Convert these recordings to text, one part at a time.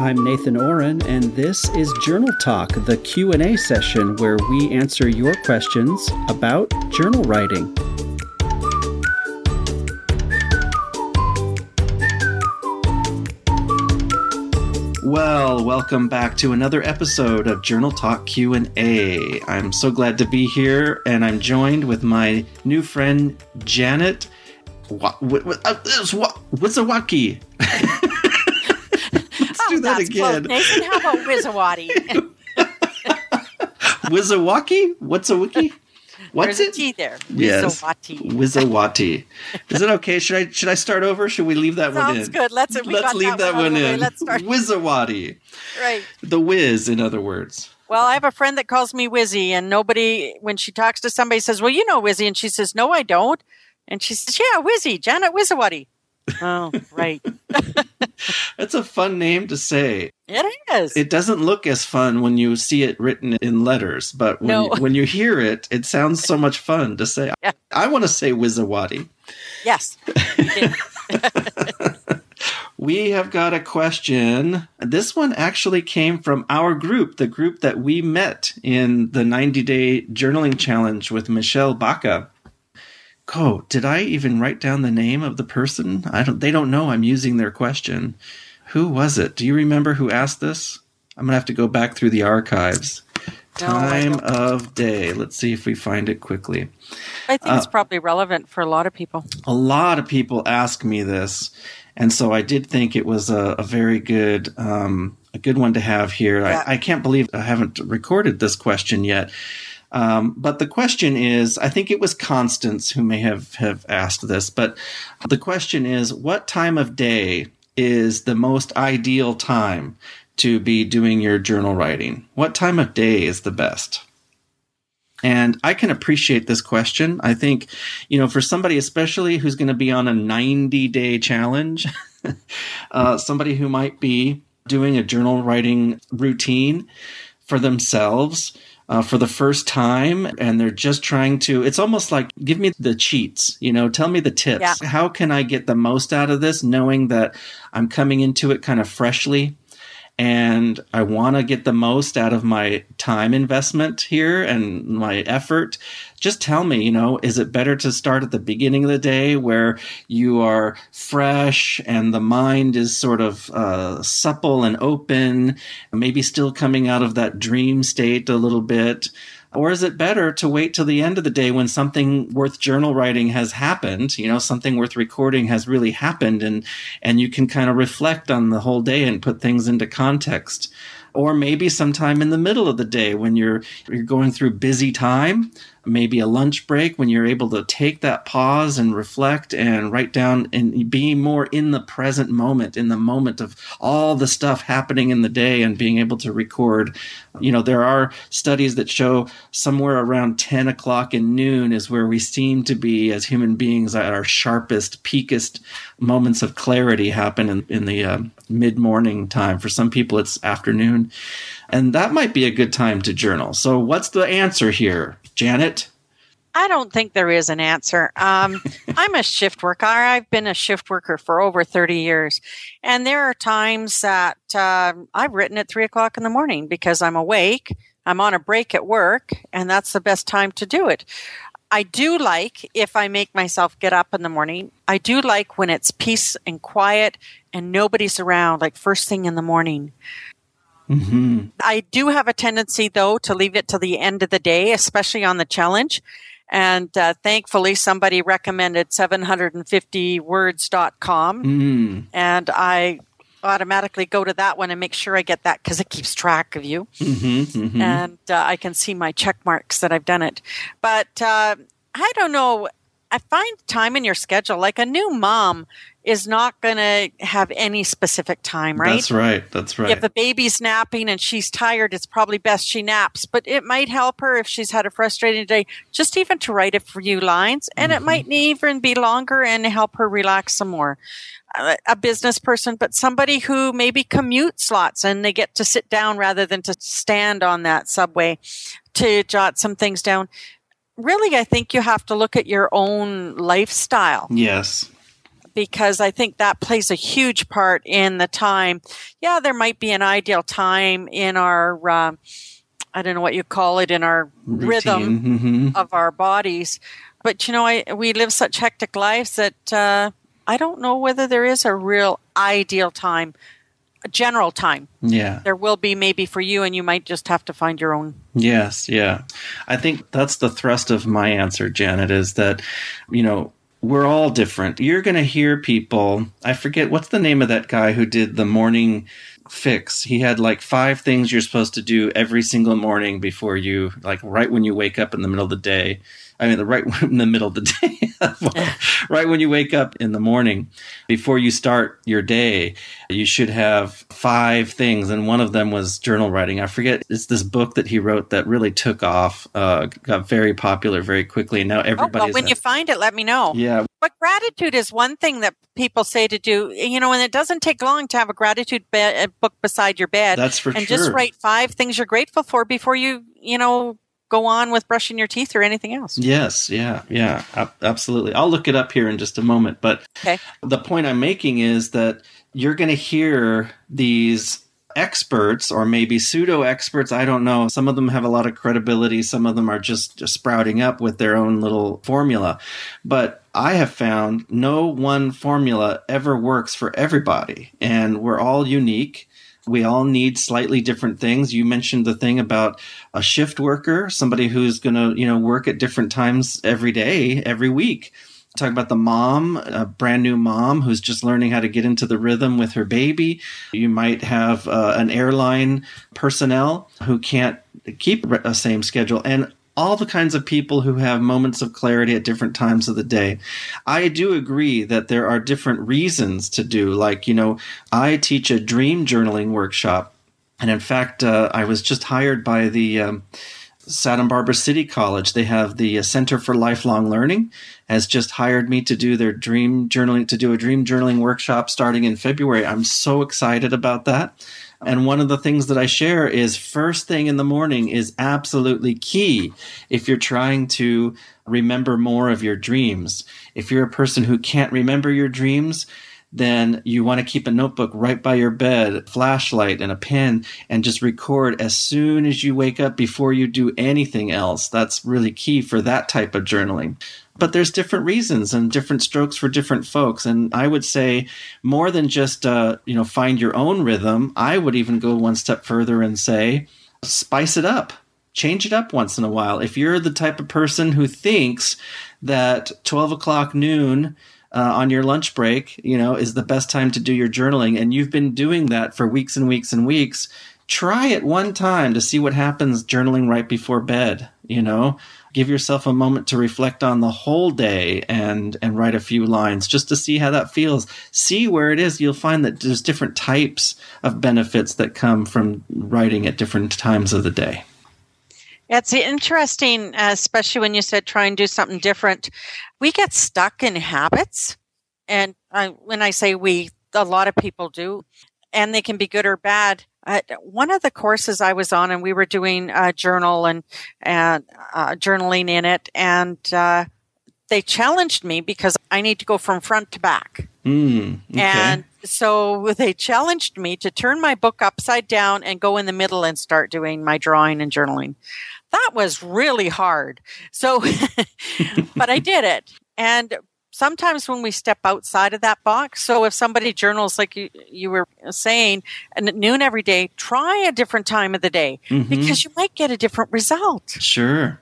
I'm Nathan Ohren, and this is Journal Talk, the Q&A session where we answer your questions about journal writing. Well, welcome back to another episode of Journal Talk Q&A. I'm so glad to be here, and I'm joined with my new friend Janet what, uh, what, what, uh, Wizawaki. Let's do that again. Nathan, how about Wiszowaty? Wizawaki? What's a wiki? What's There's it? a T there. Yes. Wiszowaty. Wiszowaty. Is it okay? Should I should I start over? Should we leave that one in? Sounds good. Let's we Let's got leave that, out of one in. Let's start. Wiszowaty. Right. The whiz, in other words. Well, I have a friend that calls me Wizzy, and nobody, when she talks to somebody, says, "Well, you know Wizzy," and she says, "No, I don't." And she says, "Yeah, Wizzy, Janet Wiszowaty." oh, right. That's a fun name to say. It is. It doesn't look as fun when you see it written in letters, but when, No. you, when you hear it, it sounds so much fun to say. Yeah. I want to say Wiszowaty. yes. We have got a question. This one actually came from our group, the group that we met in the 90 day journaling challenge with Michelle Baca. Oh, did I even write down the name of the person? I don't they don't know I'm using their question. Who was it? Do you remember who asked this? I'm gonna have to go back through the archives. No, Time of day. Let's see if we find it quickly. I think Uh, it's probably relevant for a lot of people. a lot of people ask me this, and so I did think it was a, a very good um, a good one to have here. Yeah. I, I can't believe I haven't recorded this question yet. Um, but the question is, I think it was Constance who may have, have asked this, but the question is, what time of day is the most ideal time to be doing your journal writing? What time of day is the best? And I can appreciate this question. I think, you know, for somebody especially who's going to be on a 90 day challenge, uh, somebody who might be doing a journal writing routine for themselves uh, for the first time and they're just trying to it's almost like give me the cheats you know tell me the tips Yeah. how can i get the most out of this knowing that i'm coming into it kind of freshly and I want to get the most out of my time investment here and my effort. Just tell me, you know, is it better to start at the beginning of the day where you are fresh and the mind is sort of uh, supple and open, maybe still coming out of that dream state a little bit? Or is it better to wait till the end of the day when something worth journal writing has happened, you know, something worth recording has really happened and and you can kind of reflect on the whole day and put things into context. Or maybe sometime in the middle of the day when you're you're going through busy time, maybe a lunch break when you're able to take that pause and reflect and write down and be more in the present moment, in the moment of all the stuff happening in the day and being able to record. You know, there are studies that show somewhere around 10 o'clock and noon is where we seem to be as human beings at our sharpest, peakest moments of clarity happen in, in the uh, mid morning time. For some people, it's afternoon. And that might be a good time to journal. So, what's the answer here, Janet? I don't think there is an answer. Um, I'm a shift worker. I've been a shift worker for over 30 years. And there are times that uh, I've written at three o'clock in the morning because I'm awake, I'm on a break at work, and that's the best time to do it. I do like, if I make myself get up in the morning, I do like when it's peace and quiet and nobody's around, like first thing in the morning. Hmm I do have a tendency, though, to leave it to the end of the day, especially on the challenge. And uh, thankfully, somebody recommended 750words.com. Mm. And I automatically go to that one and make sure I get that because it keeps track of you. hmm hmm And uh, I can see my check marks that I've done it. But uh, I don't know. I find time in your schedule, like a new mom is not going to have any specific time, right? That's right. That's right. If the baby's napping and she's tired, it's probably best she naps. But it might help her if she's had a frustrating day, just even to write a few lines. And it might even be longer and help her relax some more. Uh, A business person, but somebody who maybe commutes lots and they get to sit down rather than to stand on that subway to jot some things down. Really, I think you have to look at your own lifestyle yes. Because I think that plays a huge part in the time. Yeah, there might be an ideal time in our, uh, I don't know what you call it, in our Routine. rhythm hmm of our bodies. But you know, I, we live such hectic lives that uh, I don't know whether there is a real ideal time, a general time. Yeah. There will be maybe for you, and you might just have to find your own. Yes, yeah. I think that's the thrust of my answer, Janet, is that, you know, we're all different. You're going to hear people, I forget what's the name of that guy who did the morning fix. He had like five things you're supposed to do every single morning before you, like right when you wake up in the middle of the day. I mean, the right in the middle of the day, right when you wake up in the morning, before you start your day, you should have five things, and one of them was journal writing. I forget it's this book that he wrote that really took off, uh, got very popular very quickly, and now Oh, everybody's well, when you find it, let me know. yeah, But gratitude is one thing that people say to do, you know, and it doesn't take long to have a gratitude be- book beside your bed. that's for and sure. just write five things you're grateful for before you, you know, go on with brushing your teeth or anything else. Yes, yeah, yeah, absolutely. I'll look it up here in just a moment. But Okay. the point I'm making is that you're going to hear these experts or maybe pseudo experts. I don't know. Some of them have a lot of credibility, some of them are just, just sprouting up with their own little formula. But I have found no one formula ever works for everybody, and we're all unique. We all need slightly different things. You mentioned the thing about a shift worker, somebody who's going to, you know, work at different times every day, every week. Talk about the mom, a brand new mom who's just learning how to get into the rhythm with her baby. You might have uh, an airline personnel who can't keep a same schedule and all the kinds of people who have moments of clarity at different times of the day. I do agree that there are different reasons to do, like, you know, I teach a dream journaling workshop. And in fact, uh, I was just hired by the um, Santa Barbara City College. They have the uh, Center for Lifelong Learning has just hired me to do their dream journaling to do a dream journaling workshop starting in February. I'm so excited about that. And one of the things that I share is first thing in the morning is absolutely key if you're trying to remember more of your dreams. If you're a person who can't remember your dreams, then you want to keep a notebook right by your bed, flashlight and a pen, and just record as soon as you wake up before you do anything else. That's really key for that type of journaling. But there's different reasons and different strokes for different folks. And I would say more than just, uh, you know, find your own rhythm. I would even go one step further and say, spice it up. Change it up once in a while. If you're the type of person who thinks that 12 o'clock noon uh, on your lunch break, you know, is the best time to do your journaling, and you've been doing that for weeks and weeks and weeks, try it one time to see what happens journaling right before bed. You know, give yourself a moment to reflect on the whole day and and write a few lines just to see how that feels. See where it is. You'll find that there's different types of benefits that come from writing at different times of the day. It's interesting, especially when you said try and do something different. We get stuck in habits. And I, when I say we, a lot of people do, and they can be good or bad. Uh, one of the courses I was on, and we were doing a journal and, and uh, journaling in it, and uh, they challenged me because I need to go from front to back. Mm, okay. And so they challenged me to turn my book upside down and go in the middle and start doing my drawing and journaling. That was really hard. So, but I did it. And sometimes when we step outside of that box, so if somebody journals, like you, you were saying, and at noon every day, try a different time of the day Mhm. because you might get a different result. sure.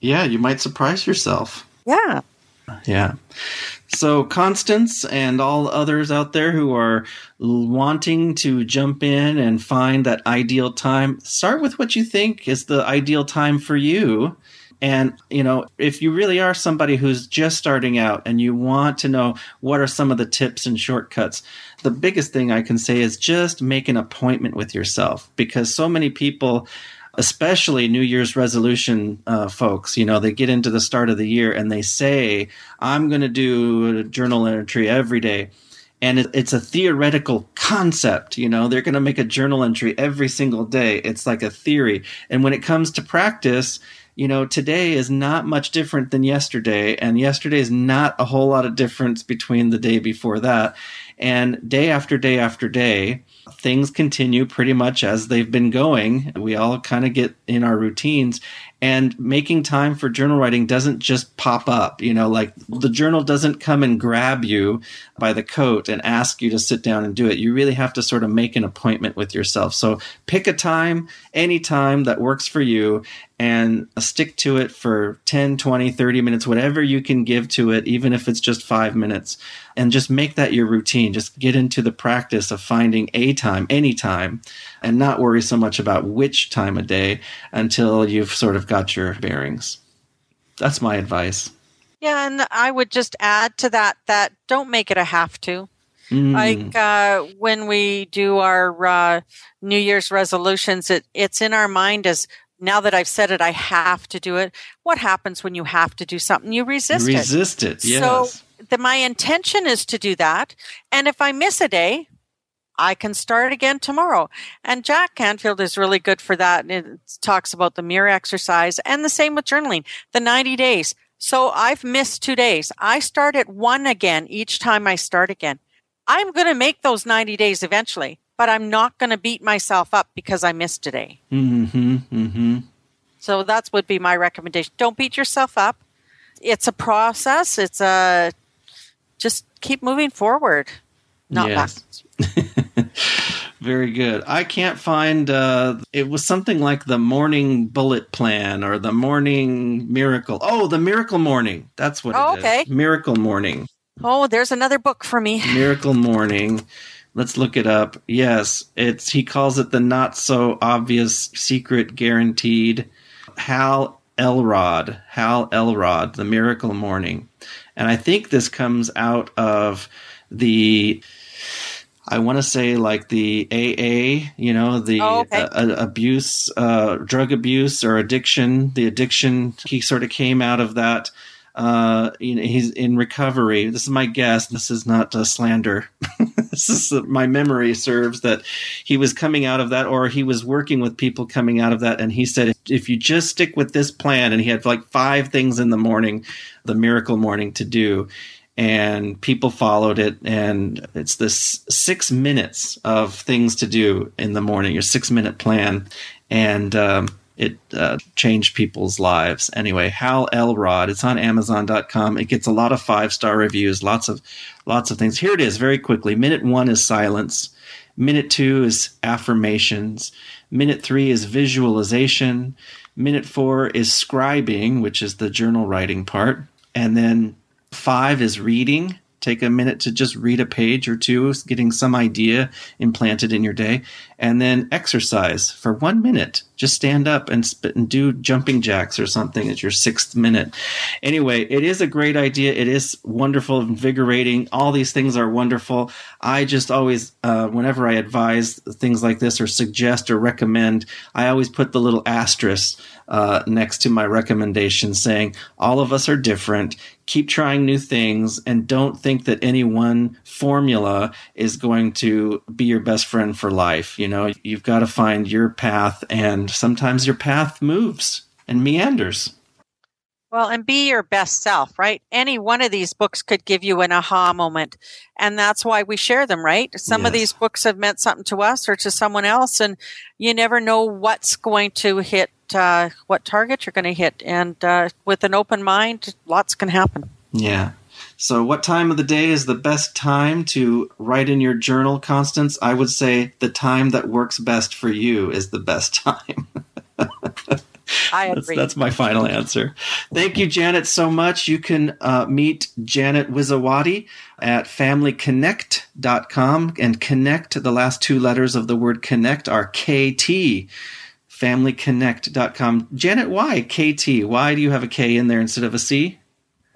Yeah, you might surprise yourself. Yeah. Yeah. So, Constance and all others out there who are wanting to jump in and find that ideal time, start with what you think is the ideal time for you. And, you know, if you really are somebody who's just starting out and you want to know what are some of the tips and shortcuts, the biggest thing I can say is just make an appointment with yourself because so many people especially New Year's resolution uh, folks, you know, they get into the start of the year and they say, I'm going to do a journal entry every day. And it, it's a theoretical concept, you know, they're going to make a journal entry every single day. It's like a theory. And when it comes to practice, you know, today is not much different than yesterday, and yesterday is not a whole lot of difference between the day before that. And day after day after day, things continue pretty much as they've been going. We all kind of get in our routines and making time for journal writing doesn't just pop up you know like the journal doesn't come and grab you by the coat and ask you to sit down and do it. You really have to sort of make an appointment with yourself. So pick a time any time that works for you and uh, stick to it for 10, 20, 30 minutes, whatever you can give to it, even if it's just five minutes, and just make that your routine. Just get into the practice of finding a time, any time, and not worry so much about which time of day until you've sort of got your bearings. That's my advice. Yeah, and I would just add to that that don't make it a have to. Mm. Like uh, when we do our uh, New Year's resolutions, it, it's in our mind as now that I've said it, I have to do it. What happens when you have to do something? You resist, resist it. Resist it, yes. So the, my intention is to do that. And if I miss a day, I can start again tomorrow. And Jack Canfield is really good for that. And it talks about the mirror exercise and the same with journaling, the 90 days. So I've missed two days. I start at one again each time I start again. I'm going to make those 90 days eventually but I'm not going to beat myself up because I missed today. Mm-hmm. Mm-hmm. So that would be my recommendation. Don't beat yourself up. It's a process. It's a just keep moving forward, not yes. Very good. I can't find. Uh, it was something like the morning bullet plan or the morning miracle. Oh, the miracle morning. That's what oh, okay. Miracle morning. Oh, there's another book for me. Miracle morning. Let's look it up. Yes, it's he calls it the not so obvious secret guaranteed. Hal Elrod, Hal Elrod, the Miracle Morning, and I think this comes out of the. I want to say like the AA, you know, the oh, okay. uh, abuse, uh, drug abuse or addiction. The addiction, he sort of came out of that uh, you know, he's in recovery. This is my guess. This is not a slander. this is my memory serves that he was coming out of that, or he was working with people coming out of that, and he said, if you just stick with this plan, and he had like five things in the morning, the miracle morning to do, and people followed it, and it's this six minutes of things to do in the morning, your six minute plan, and. Um, it uh, changed people's lives. Anyway, Hal Elrod. It's on Amazon.com. It gets a lot of five star reviews. Lots of lots of things. Here it is. Very quickly. Minute one is silence. Minute two is affirmations. Minute three is visualization. Minute four is scribing, which is the journal writing part. And then five is reading take a minute to just read a page or two, getting some idea implanted in your day, and then exercise for one minute. Just stand up and, spit and do jumping jacks or something at your sixth minute. Anyway, it is a great idea. It is wonderful, invigorating. All these things are wonderful. I just always, uh, whenever I advise things like this or suggest or recommend, I always put the little asterisk uh, next to my recommendation saying all of us are different. Keep trying new things and don't think that any one formula is going to be your best friend for life. You know, you've got to find your path, and sometimes your path moves and meanders. Well, and be your best self, right? Any one of these books could give you an aha moment. And that's why we share them, right? Some yes. of these books have meant something to us or to someone else, and you never know what's going to hit uh, what target you're going to hit. And uh, with an open mind, lots can happen. Yeah. So, what time of the day is the best time to write in your journal, Constance? I would say the time that works best for you is the best time. I agree. That's, that's, my final answer. Thank you, Janet, so much. You can uh, meet Janet Wiszowaty at familyconnekt.com and connect, the last two letters of the word connect are KT familyconnekt.com. Janet, why KT? Why do you have a K in there instead of a C?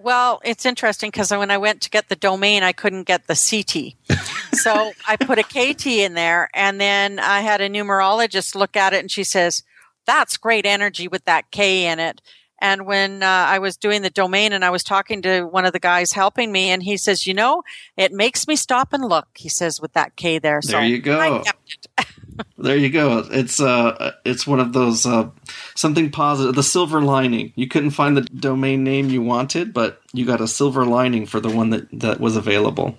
Well, it's interesting because when I went to get the domain, I couldn't get the CT. so I put a KT in there, and then I had a numerologist look at it, and she says, That's great energy with that K in it. And when uh, I was doing the domain and I was talking to one of the guys helping me, and he says, You know, it makes me stop and look, he says, with that K there. So there you go. There you go. It's uh, it's one of those uh, something positive. The silver lining. You couldn't find the domain name you wanted, but you got a silver lining for the one that that was available.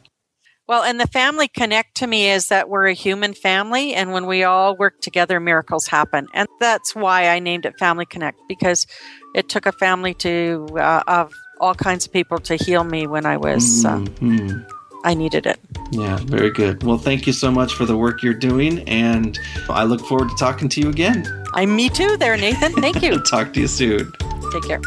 Well, and the family connect to me is that we're a human family, and when we all work together, miracles happen. And that's why I named it Family Connect because it took a family to uh, of all kinds of people to heal me when I was uh, mm-hmm. I needed it. Yeah, very good. Well, thank you so much for the work you're doing, and I look forward to talking to you again. I'm me too, there, Nathan. Thank you. Talk to you soon. Take care.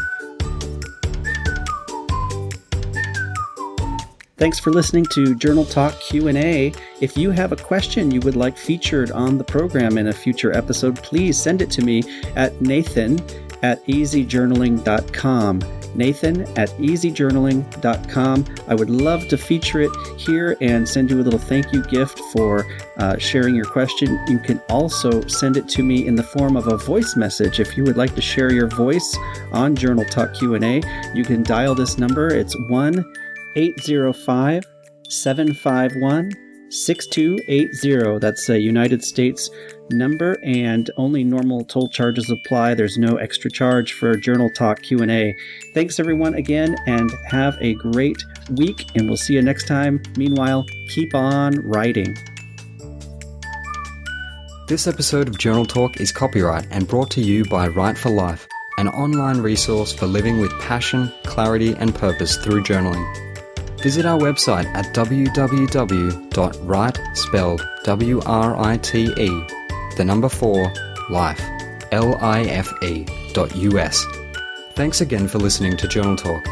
Thanks for listening to Journal Talk Q&A. If you have a question you would like featured on the program in a future episode, please send it to me at nathan at easyjournaling.com. Nathan at easyjournaling.com. I would love to feature it here and send you a little thank you gift for uh, sharing your question. You can also send it to me in the form of a voice message. If you would like to share your voice on Journal Talk Q&A, you can dial this number. It's 1 805 751 6280. That's a United States number and only normal toll charges apply. There's no extra charge for Journal Talk Q&A. Thanks everyone again and have a great week and we'll see you next time. Meanwhile, keep on writing. This episode of Journal Talk is copyright and brought to you by Write for Life, an online resource for living with passion, clarity and purpose through journaling. Visit our website at www.write, spelled W-R-I-T-E, the number 4, life, L-I-F-E, dot U-S. Thanks again for listening to Journal Talk.